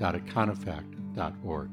www.econofact.org.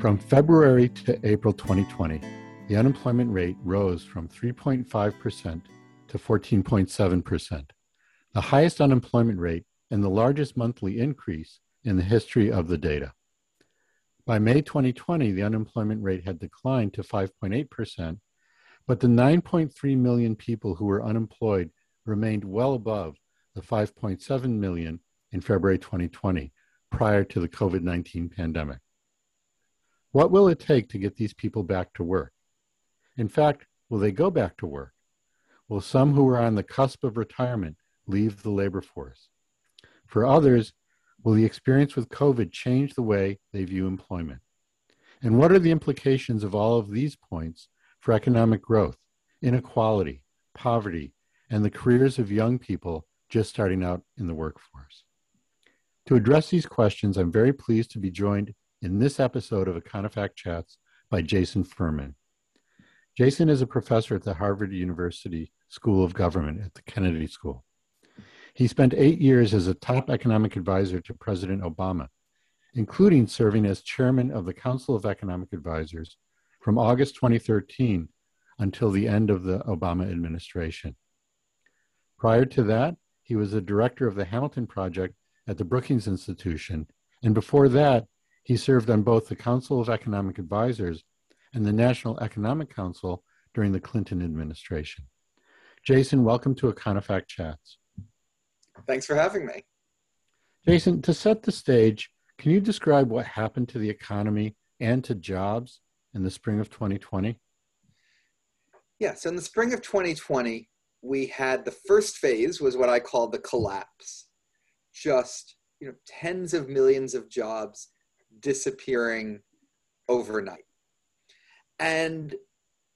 From February to April 2020, the unemployment rate rose from 3.5% to 14.7%, the highest unemployment rate and the largest monthly increase in the history of the data. By May 2020, the unemployment rate had declined to 5.8%, but the 9.3 million people who were unemployed remained well above the 5.7 million in February 2020, prior to the COVID 19 pandemic. What will it take to get these people back to work? In fact, will they go back to work? Will some who are on the cusp of retirement leave the labor force? For others, will the experience with COVID change the way they view employment? And what are the implications of all of these points for economic growth, inequality, poverty, and the careers of young people just starting out in the workforce? To address these questions, I'm very pleased to be joined in this episode of Econofact Chats by Jason Furman. Jason is a professor at the Harvard University School of Government at the Kennedy School. He spent eight years as a top economic advisor to President Obama, including serving as chairman of the Council of Economic Advisors from August 2013 until the end of the Obama administration. Prior to that, he was the director of the Hamilton Project at the Brookings Institution. And before that, he served on both the Council of Economic Advisors and the National Economic Council during the Clinton administration. Jason, welcome to Econofact Chats. Thanks for having me. Jason, to set the stage, can you describe what happened to the economy and to jobs in the spring of 2020? Yeah, so in the spring of 2020, we had the first phase was what I call the collapse just you know tens of millions of jobs disappearing overnight. And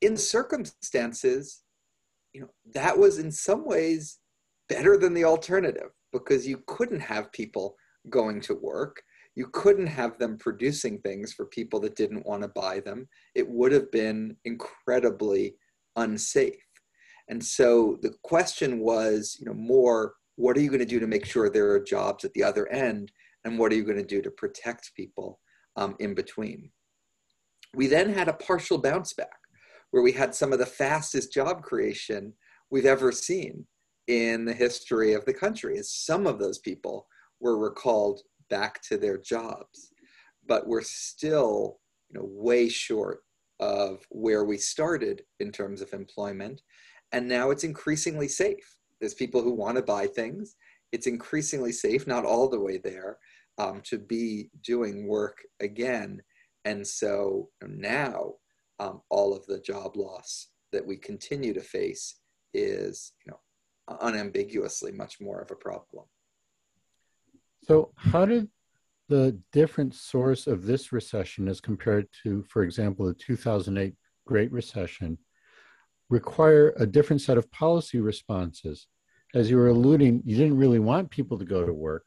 in circumstances you know that was in some ways better than the alternative because you couldn't have people going to work. You couldn't have them producing things for people that didn't want to buy them. It would have been incredibly unsafe. And so the question was you know more what are you going to do to make sure there are jobs at the other end? And what are you going to do to protect people um, in between? We then had a partial bounce back where we had some of the fastest job creation we've ever seen in the history of the country some of those people were recalled back to their jobs. But we're still you know way short of where we started in terms of employment and now it's increasingly safe there's people who want to buy things. It's increasingly safe, not all the way there, um, to be doing work again. And so now um, all of the job loss that we continue to face is, you know, unambiguously much more of a problem. So, how did the different source of this recession, as compared to, for example, the 2008 Great Recession, require a different set of policy responses. As you were alluding, you didn't really want people to go to work,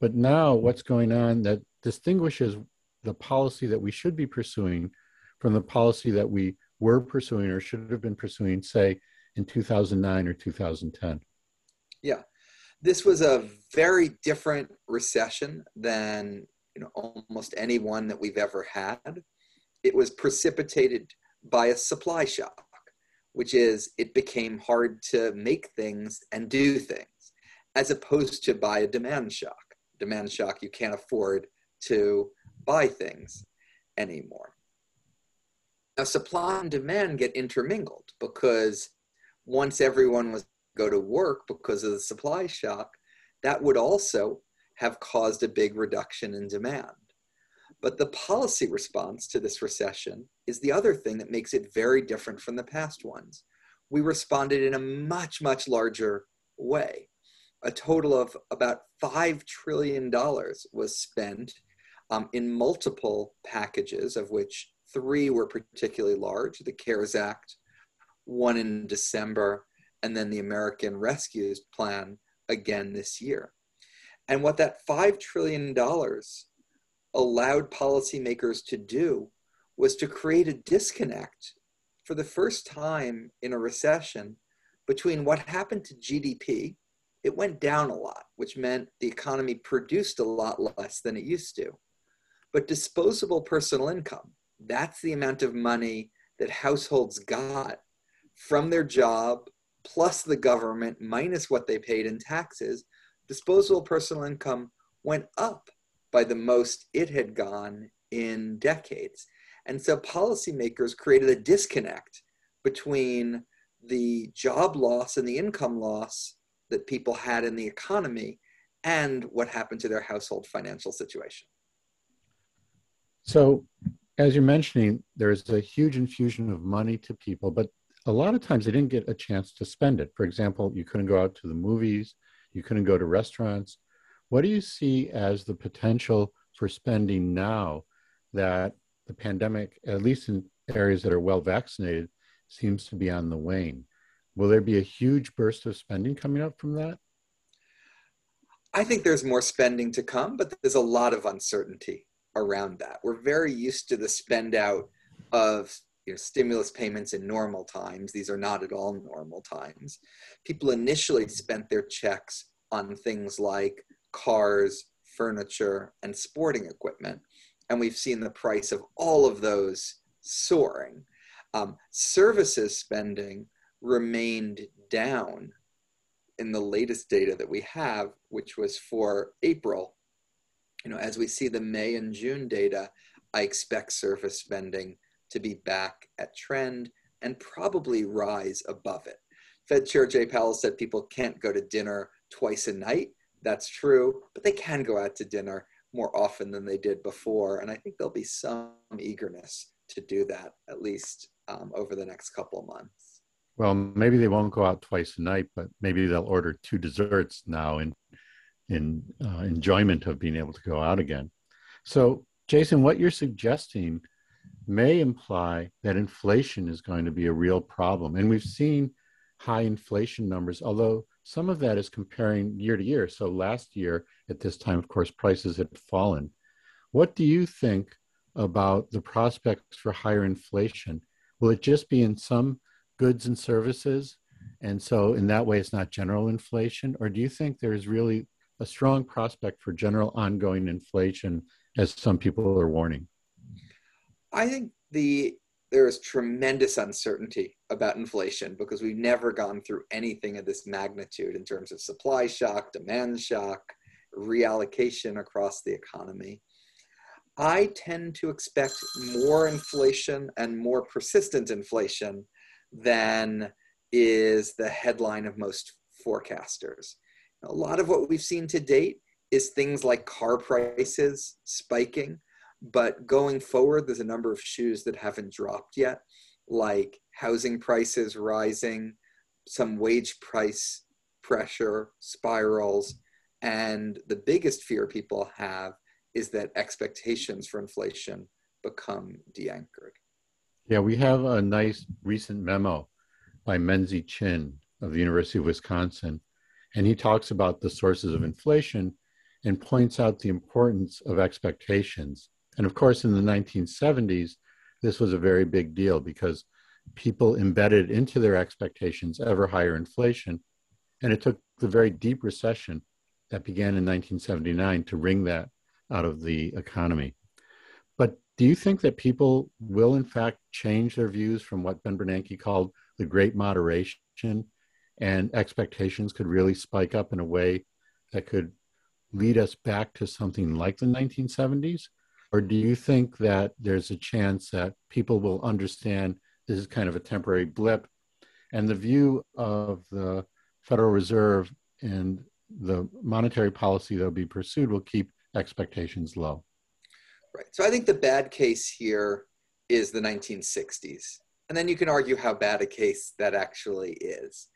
but now what's going on that distinguishes the policy that we should be pursuing from the policy that we were pursuing or should have been pursuing, say, in 2009 or 2010? Yeah, this was a very different recession than you know almost any one that we've ever had. It was precipitated by a supply shock which is it became hard to make things and do things, as opposed to by a demand shock. Demand shock, you can't afford to buy things anymore. Now, supply and demand get intermingled because once everyone was go to work because of the supply shock, that would also have caused a big reduction in demand. But the policy response to this recession is the other thing that makes it very different from the past ones. We responded in a much, much larger way. a total of about $5 trillion was spent um, in multiple packages, of which three were particularly large the CARES Act, one in December, and then the American Rescues Plan again this year. And what that $5 trillion allowed policymakers to do was to create a disconnect for the first time in a recession between what happened to GDP. It went down a lot, which meant the economy produced a lot less than it used to. But disposable personal income, that's the amount of money that households got from their job plus the government minus what they paid in taxes. Disposable personal income went up by the most it had gone in decades. And so policymakers created a disconnect between the job loss and the income loss that people had in the economy and what happened to their household financial situation. So, as you're mentioning, there's a huge infusion of money to people, but a lot of times they didn't get a chance to spend it. For example, you couldn't go out to the movies, you couldn't go to restaurants. What do you see as the potential for spending now that the pandemic, at least in areas that are well vaccinated, seems to be on the wane? Will there be a huge burst of spending coming up from that? I think there's more spending to come, but there's a lot of uncertainty around that. We're very used to the spend out of you know, stimulus payments in normal times. These are not at all normal times. People initially spent their checks on things like cars, furniture, and sporting equipment. And we've seen the price of all of those soaring. Um, services spending remained down in the latest data that we have, which was for April. You know, as we see the May and June data, I expect service spending to be back at trend and probably rise above it. Fed Chair Jay Powell said people can't go to dinner twice a night. That's true, but they can go out to dinner more often than they did before. And I think there'll be some eagerness to do that, at least um, over the next couple of months. Well, maybe they won't go out twice a night, but maybe they'll order two desserts now in in uh, enjoyment of being able to go out again. So, Jason, what you're suggesting may imply that inflation is going to be a real problem. And we've seen high inflation numbers, although some of that is comparing year to year. So last year at this time, of course, prices had fallen. What do you think about the prospects for higher inflation? Will it just be in some goods and services? And so in that way, it's not general inflation? Or do you think there's really a strong prospect for general ongoing inflation, as some people are warning? I think the there is tremendous uncertainty about inflation because we've never gone through anything of this magnitude in terms of supply shock, demand shock, reallocation across the economy. I tend to expect more inflation and more persistent inflation than is the headline of most forecasters. A lot of what we've seen to date is things like car prices spiking but going forward, there's a number of shoes that haven't dropped yet, like housing prices rising, some wage price pressure spirals. And the biggest fear people have is that expectations for inflation become de anchored. Yeah, we have a nice recent memo by Menzie Chinn of the University of Wisconsin. And he talks about the sources of inflation and points out the importance of expectations and of course, in the 1970s, this was a very big deal because people embedded into their expectations ever higher inflation. And it took the very deep recession that began in 1979 to wring that out of the economy. But do you think that people will, in fact, change their views from what Ben Bernanke called the great moderation and expectations could really spike up in a way that could lead us back to something like the 1970s? Or do you think that there's a chance that people will understand this is kind of a temporary blip and the view of the Federal Reserve and the monetary policy that will be pursued will keep expectations low? Right. So I think the bad case here is the 1960s. And then you can argue how bad a case that actually is.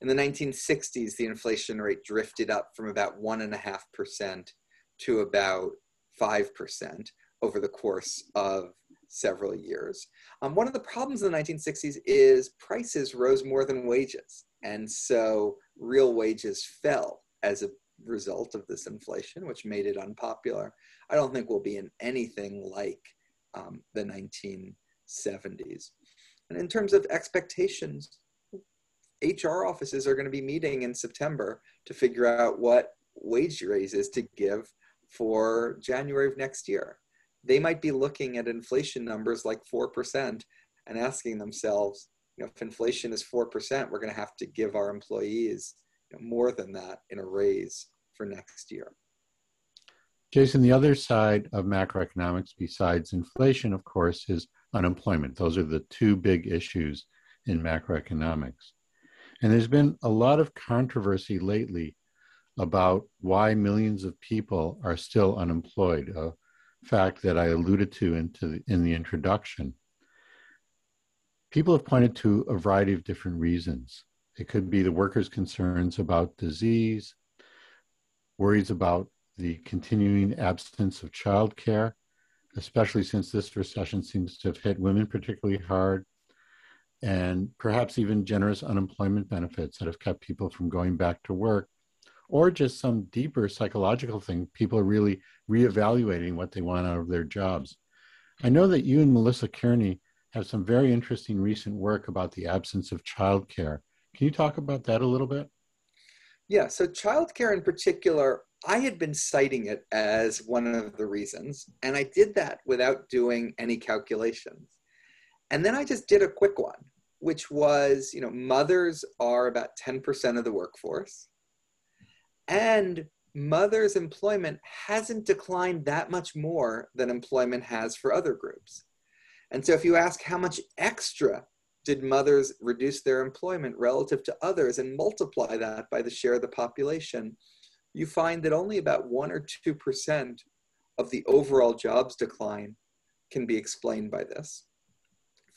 In the 1960s, the inflation rate drifted up from about 1.5% to about 5% over the course of several years. Um, one of the problems in the 1960s is prices rose more than wages. And so real wages fell as a result of this inflation, which made it unpopular. I don't think we'll be in anything like um, the 1970s. And in terms of expectations, HR offices are going to be meeting in September to figure out what wage raises to give for January of next year. They might be looking at inflation numbers like 4% and asking themselves, you know, if inflation is 4%, we're going to have to give our employees you know, more than that in a raise for next year. Jason, the other side of macroeconomics, besides inflation, of course, is unemployment. Those are the two big issues in macroeconomics. And there's been a lot of controversy lately about why millions of people are still unemployed, a fact that I alluded to into the, in the introduction. People have pointed to a variety of different reasons. It could be the workers' concerns about disease, worries about the continuing absence of childcare, especially since this recession seems to have hit women particularly hard, and perhaps even generous unemployment benefits that have kept people from going back to work, or just some deeper psychological thing. People are really reevaluating what they want out of their jobs. I know that you and Melissa Kearney have some very interesting recent work about the absence of childcare. Can you talk about that a little bit? Yeah, so childcare in particular I had been citing it as one of the reasons, and I did that without doing any calculations. And then I just did a quick one, which was, you know, mothers are about 10% of the workforce, and mothers' employment hasn't declined that much more than employment has for other groups. And so if you ask how much extra did mothers reduce their employment relative to others and multiply that by the share of the population, you find that only about 1 or 2% of the overall jobs decline can be explained by this.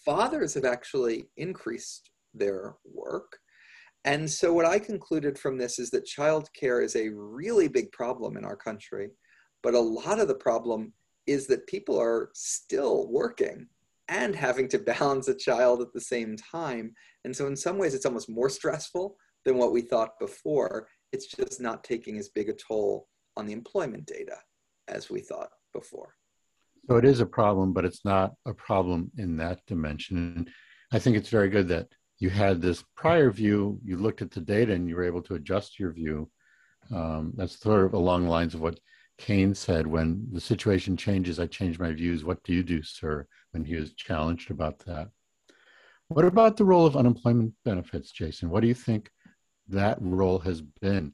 Fathers have actually increased their work. And so, what I concluded from this is that childcare is a really big problem in our country. But a lot of the problem is that people are still working and having to balance a child at the same time. And so, in some ways, it's almost more stressful than what we thought before. It's just not taking as big a toll on the employment data as we thought before. So it is a problem, but it's not a problem in that dimension. And I think it's very good that you had this prior view, you looked at the data and you were able to adjust your view. Um, that's sort of along the lines of what Keynes said when the situation changes, I change my views. What do you do, sir? When he was challenged about that. What about the role of unemployment benefits, Jason? What do you think that role has been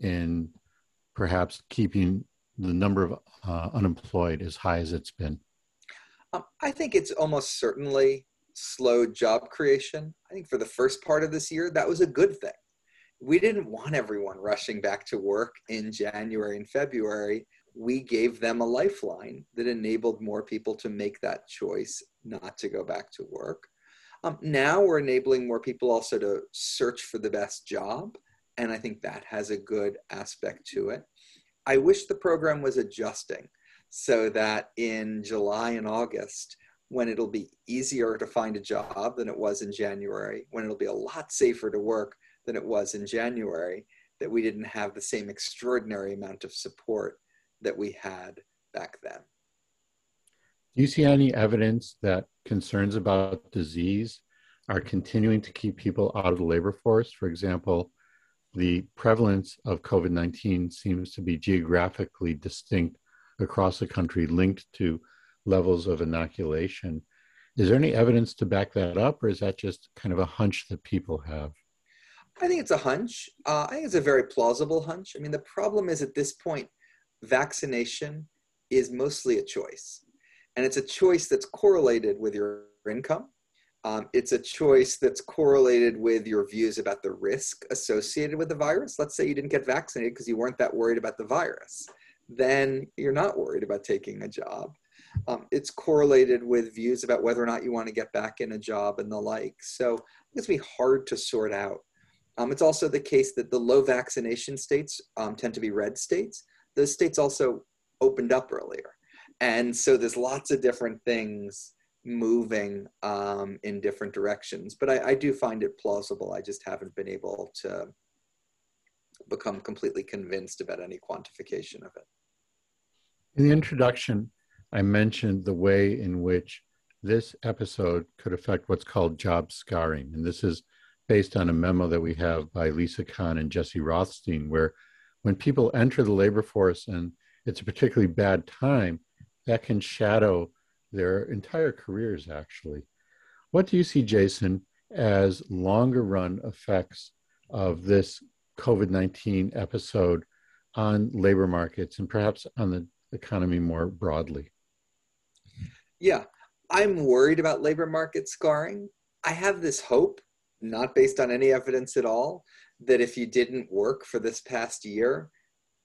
in perhaps keeping the number of uh, unemployed as high as it's been? Um, I think it's almost certainly slowed job creation. I think for the first part of this year, that was a good thing. We didn't want everyone rushing back to work in January and February. We gave them a lifeline that enabled more people to make that choice not to go back to work. Um, now we're enabling more people also to search for the best job, and I think that has a good aspect to it. I wish the program was adjusting so that in July and August, when it'll be easier to find a job than it was in January, when it'll be a lot safer to work than it was in January, that we didn't have the same extraordinary amount of support that we had back then. Do you see any evidence that concerns about disease are continuing to keep people out of the labor force? For example, the prevalence of COVID 19 seems to be geographically distinct across the country, linked to levels of inoculation. Is there any evidence to back that up, or is that just kind of a hunch that people have? I think it's a hunch. Uh, I think it's a very plausible hunch. I mean, the problem is at this point, vaccination is mostly a choice. And it's a choice that's correlated with your income. Um, it's a choice that's correlated with your views about the risk associated with the virus. Let's say you didn't get vaccinated because you weren't that worried about the virus. Then you're not worried about taking a job. Um, it's correlated with views about whether or not you want to get back in a job and the like. So it's be hard to sort out Um, it's also the case that the low vaccination states um, tend to be red states. Those states also opened up earlier. And so there's lots of different things moving um, in different directions. But I, I do find it plausible. I just haven't been able to become completely convinced about any quantification of it. In the introduction, I mentioned the way in which this episode could affect what's called job scarring. And this is based on a memo that we have by Lisa Kahn and Jesse Rothstein, where when people enter the labor force and it's a particularly bad time, that can shadow their entire careers, actually. What do you see, Jason, as longer run effects of this COVID 19 episode on labor markets and perhaps on the economy more broadly? Yeah, I'm worried about labor market scarring. I have this hope, not based on any evidence at all, that if you didn't work for this past year,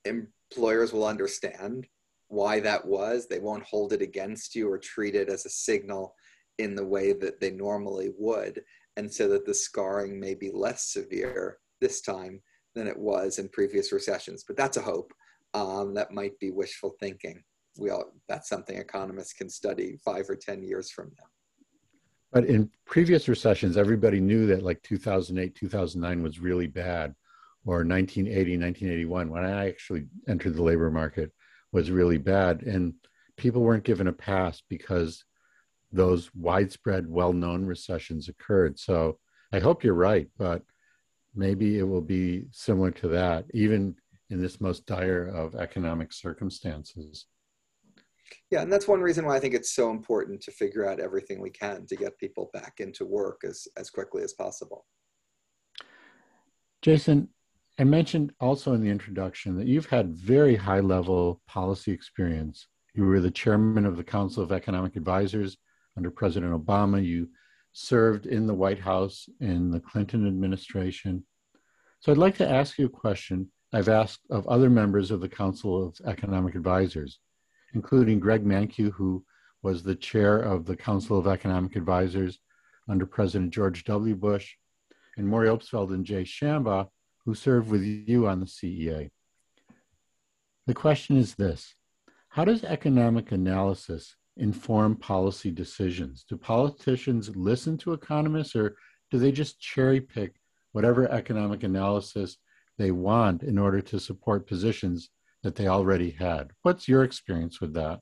employers will understand why that was. They won't hold it against you or treat it as a signal in the way that they normally would. And so that the scarring may be less severe this time than it was in previous recessions. But that's a hope. Um, that might be wishful thinking. We all, that's something economists can study five or 10 years from now. But in previous recessions, everybody knew that like 2008, 2009 was really bad, or 1980, 1981, when I actually entered the labor market, was really bad. And people weren't given a pass because those widespread, well known recessions occurred. So I hope you're right, but maybe it will be similar to that, even in this most dire of economic circumstances. Yeah, and that's one reason why I think it's so important to figure out everything we can to get people back into work as, as quickly as possible. Jason, I mentioned also in the introduction that you've had very high level policy experience. You were the chairman of the Council of Economic Advisors under President Obama. You served in the White House in the Clinton administration. So I'd like to ask you a question I've asked of other members of the Council of Economic Advisors, including Greg Mankiw, who was the chair of the Council of Economic Advisors under President George W. Bush, and Maury Obstfeld and Jay Shambaugh, who served with you on the CEA. The question is this How does economic analysis inform policy decisions? Do politicians listen to economists or do they just cherry pick whatever economic analysis they want in order to support positions that they already had? What's your experience with that?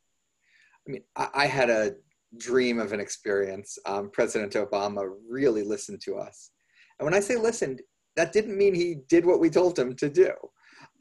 I mean, I, had a dream of an experience. Um, President Obama really listened to us. And when I say listened, that didn't mean he did what we told him to do.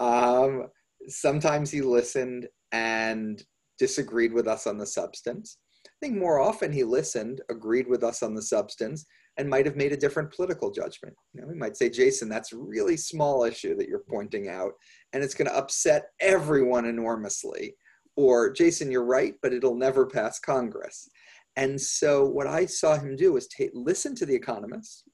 Um, sometimes he listened and disagreed with us on the substance. I think more often he listened, agreed with us on the substance, and might have made a different political judgment. You know, we might say, Jason, that's a really small issue that you're pointing out, and it's going to upset everyone enormously. Or, Jason, you're right, but it'll never pass Congress. And so, what I saw him do was take, listen to the economists,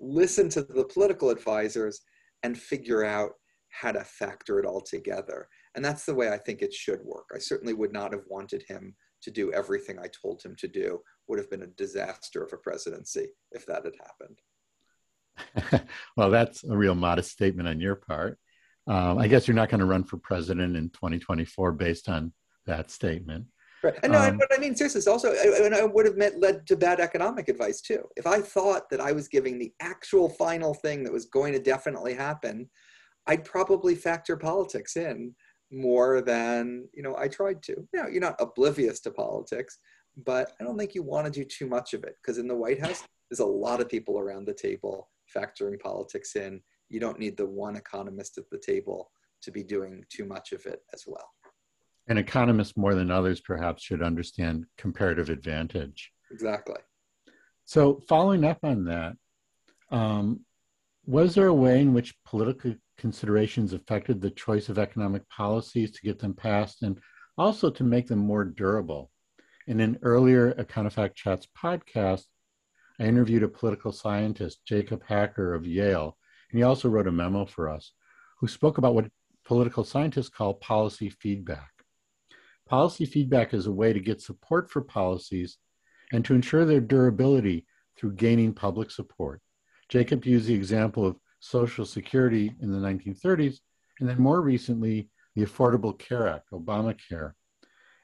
listen to the political advisors and figure out how to factor it all together. And that's the way I think it should work. I certainly would not have wanted him to do everything I told him to do. Would have been a disaster of a presidency if that had happened. well, that's a real modest statement on your part. Um, I guess you're not going to run for president in 2024 based on that statement. Right. And no, um, but I mean, seriously, it's also, and I would have meant led to bad economic advice too. If I thought that I was giving the actual final thing that was going to definitely happen, I'd probably factor politics in more than, you know, I tried to. Now, you're not oblivious to politics, but I don't think you want to do too much of it because in the White House, there's a lot of people around the table factoring politics in. You don't need the one economist at the table to be doing too much of it as well and economists more than others perhaps should understand comparative advantage. Exactly. So, following up on that, um, was there a way in which political considerations affected the choice of economic policies to get them passed and also to make them more durable? In an earlier Econofact Chats podcast, I interviewed a political scientist, Jacob Hacker of Yale, and he also wrote a memo for us, who spoke about what political scientists call policy feedback. Policy feedback is a way to get support for policies and to ensure their durability through gaining public support. Jacob used the example of Social Security in the 1930s, and then more recently, the Affordable Care Act, Obamacare,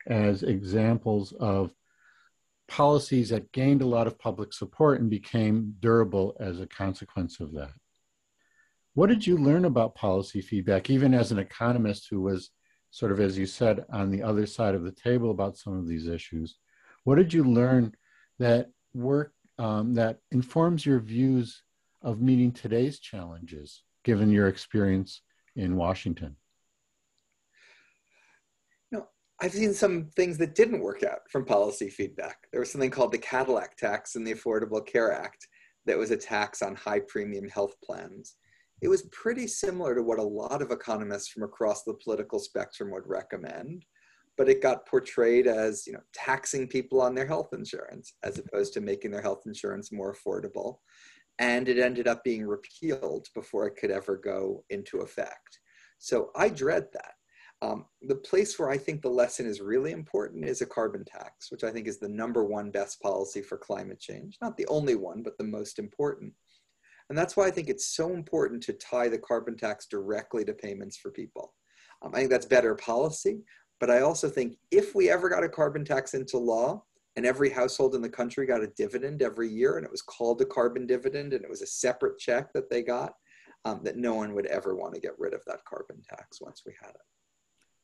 as examples of policies that gained a lot of public support and became durable as a consequence of that. What did you learn about policy feedback, even as an economist who was sort of, as you said, on the other side of the table about some of these issues? What did you learn that work um, that informs your views of meeting today's challenges, given your experience in Washington? I've seen some things that didn't work out from policy feedback. There was something called the Cadillac tax in the Affordable Care Act that was a tax on high premium health plans. It was pretty similar to what a lot of economists from across the political spectrum would recommend, but it got portrayed as you know taxing people on their health insurance as opposed to making their health insurance more affordable. And it ended up being repealed before it could ever go into effect. So I dread that um, the place where I think the lesson is really important is a carbon tax, which I think is the number one best policy for climate change. Not the only one, but the most important. And that's why I think it's so important to tie the carbon tax directly to payments for people. Um, I think that's better policy, but I also think if we ever got a carbon tax into law and every household in the country got a dividend every year and it was called a carbon dividend and it was a separate check that they got, um, that no one would ever want to get rid of that carbon tax once we had it.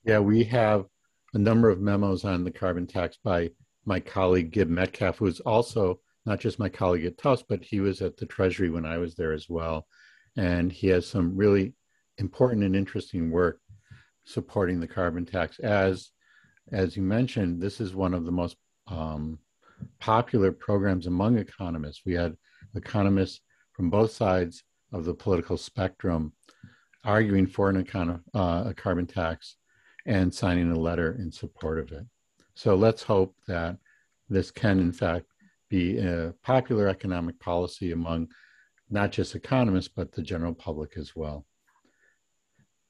Yeah, we have a number of memos on the carbon tax by my colleague Gib Metcalf, who's also not just my colleague at Tufts, but he was at the Treasury when I was there as well. And he has some really important and interesting work supporting the carbon tax. As as you mentioned, this is one of the most um, popular programs among economists. We had economists from both sides of the political spectrum arguing for an uh, a carbon tax and signing a letter in support of it. So let's hope that this can, in fact, be a popular economic policy among not just economists, but the general public as well.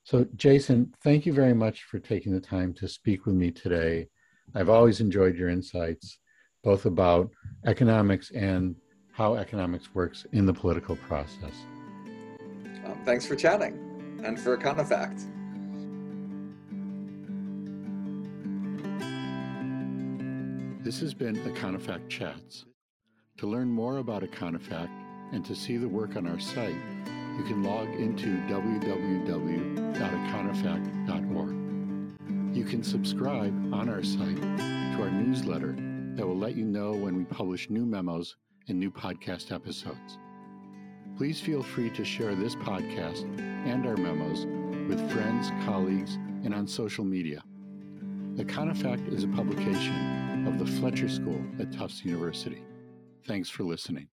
So, Jason, thank you very much for taking the time to speak with me today. I've always enjoyed your insights, both about economics and how economics works in the political process. Thanks for chatting and for Econofact. This has been Econofact Chats. To learn more about Econofact and to see the work on our site, you can log into www.econofact.org. You can subscribe on our site to our newsletter that will let you know when we publish new memos and new podcast episodes. Please feel free to share this podcast and our memos with friends, colleagues, and on social media. Econofact is a publication of the Fletcher School at Tufts University. Thanks for listening.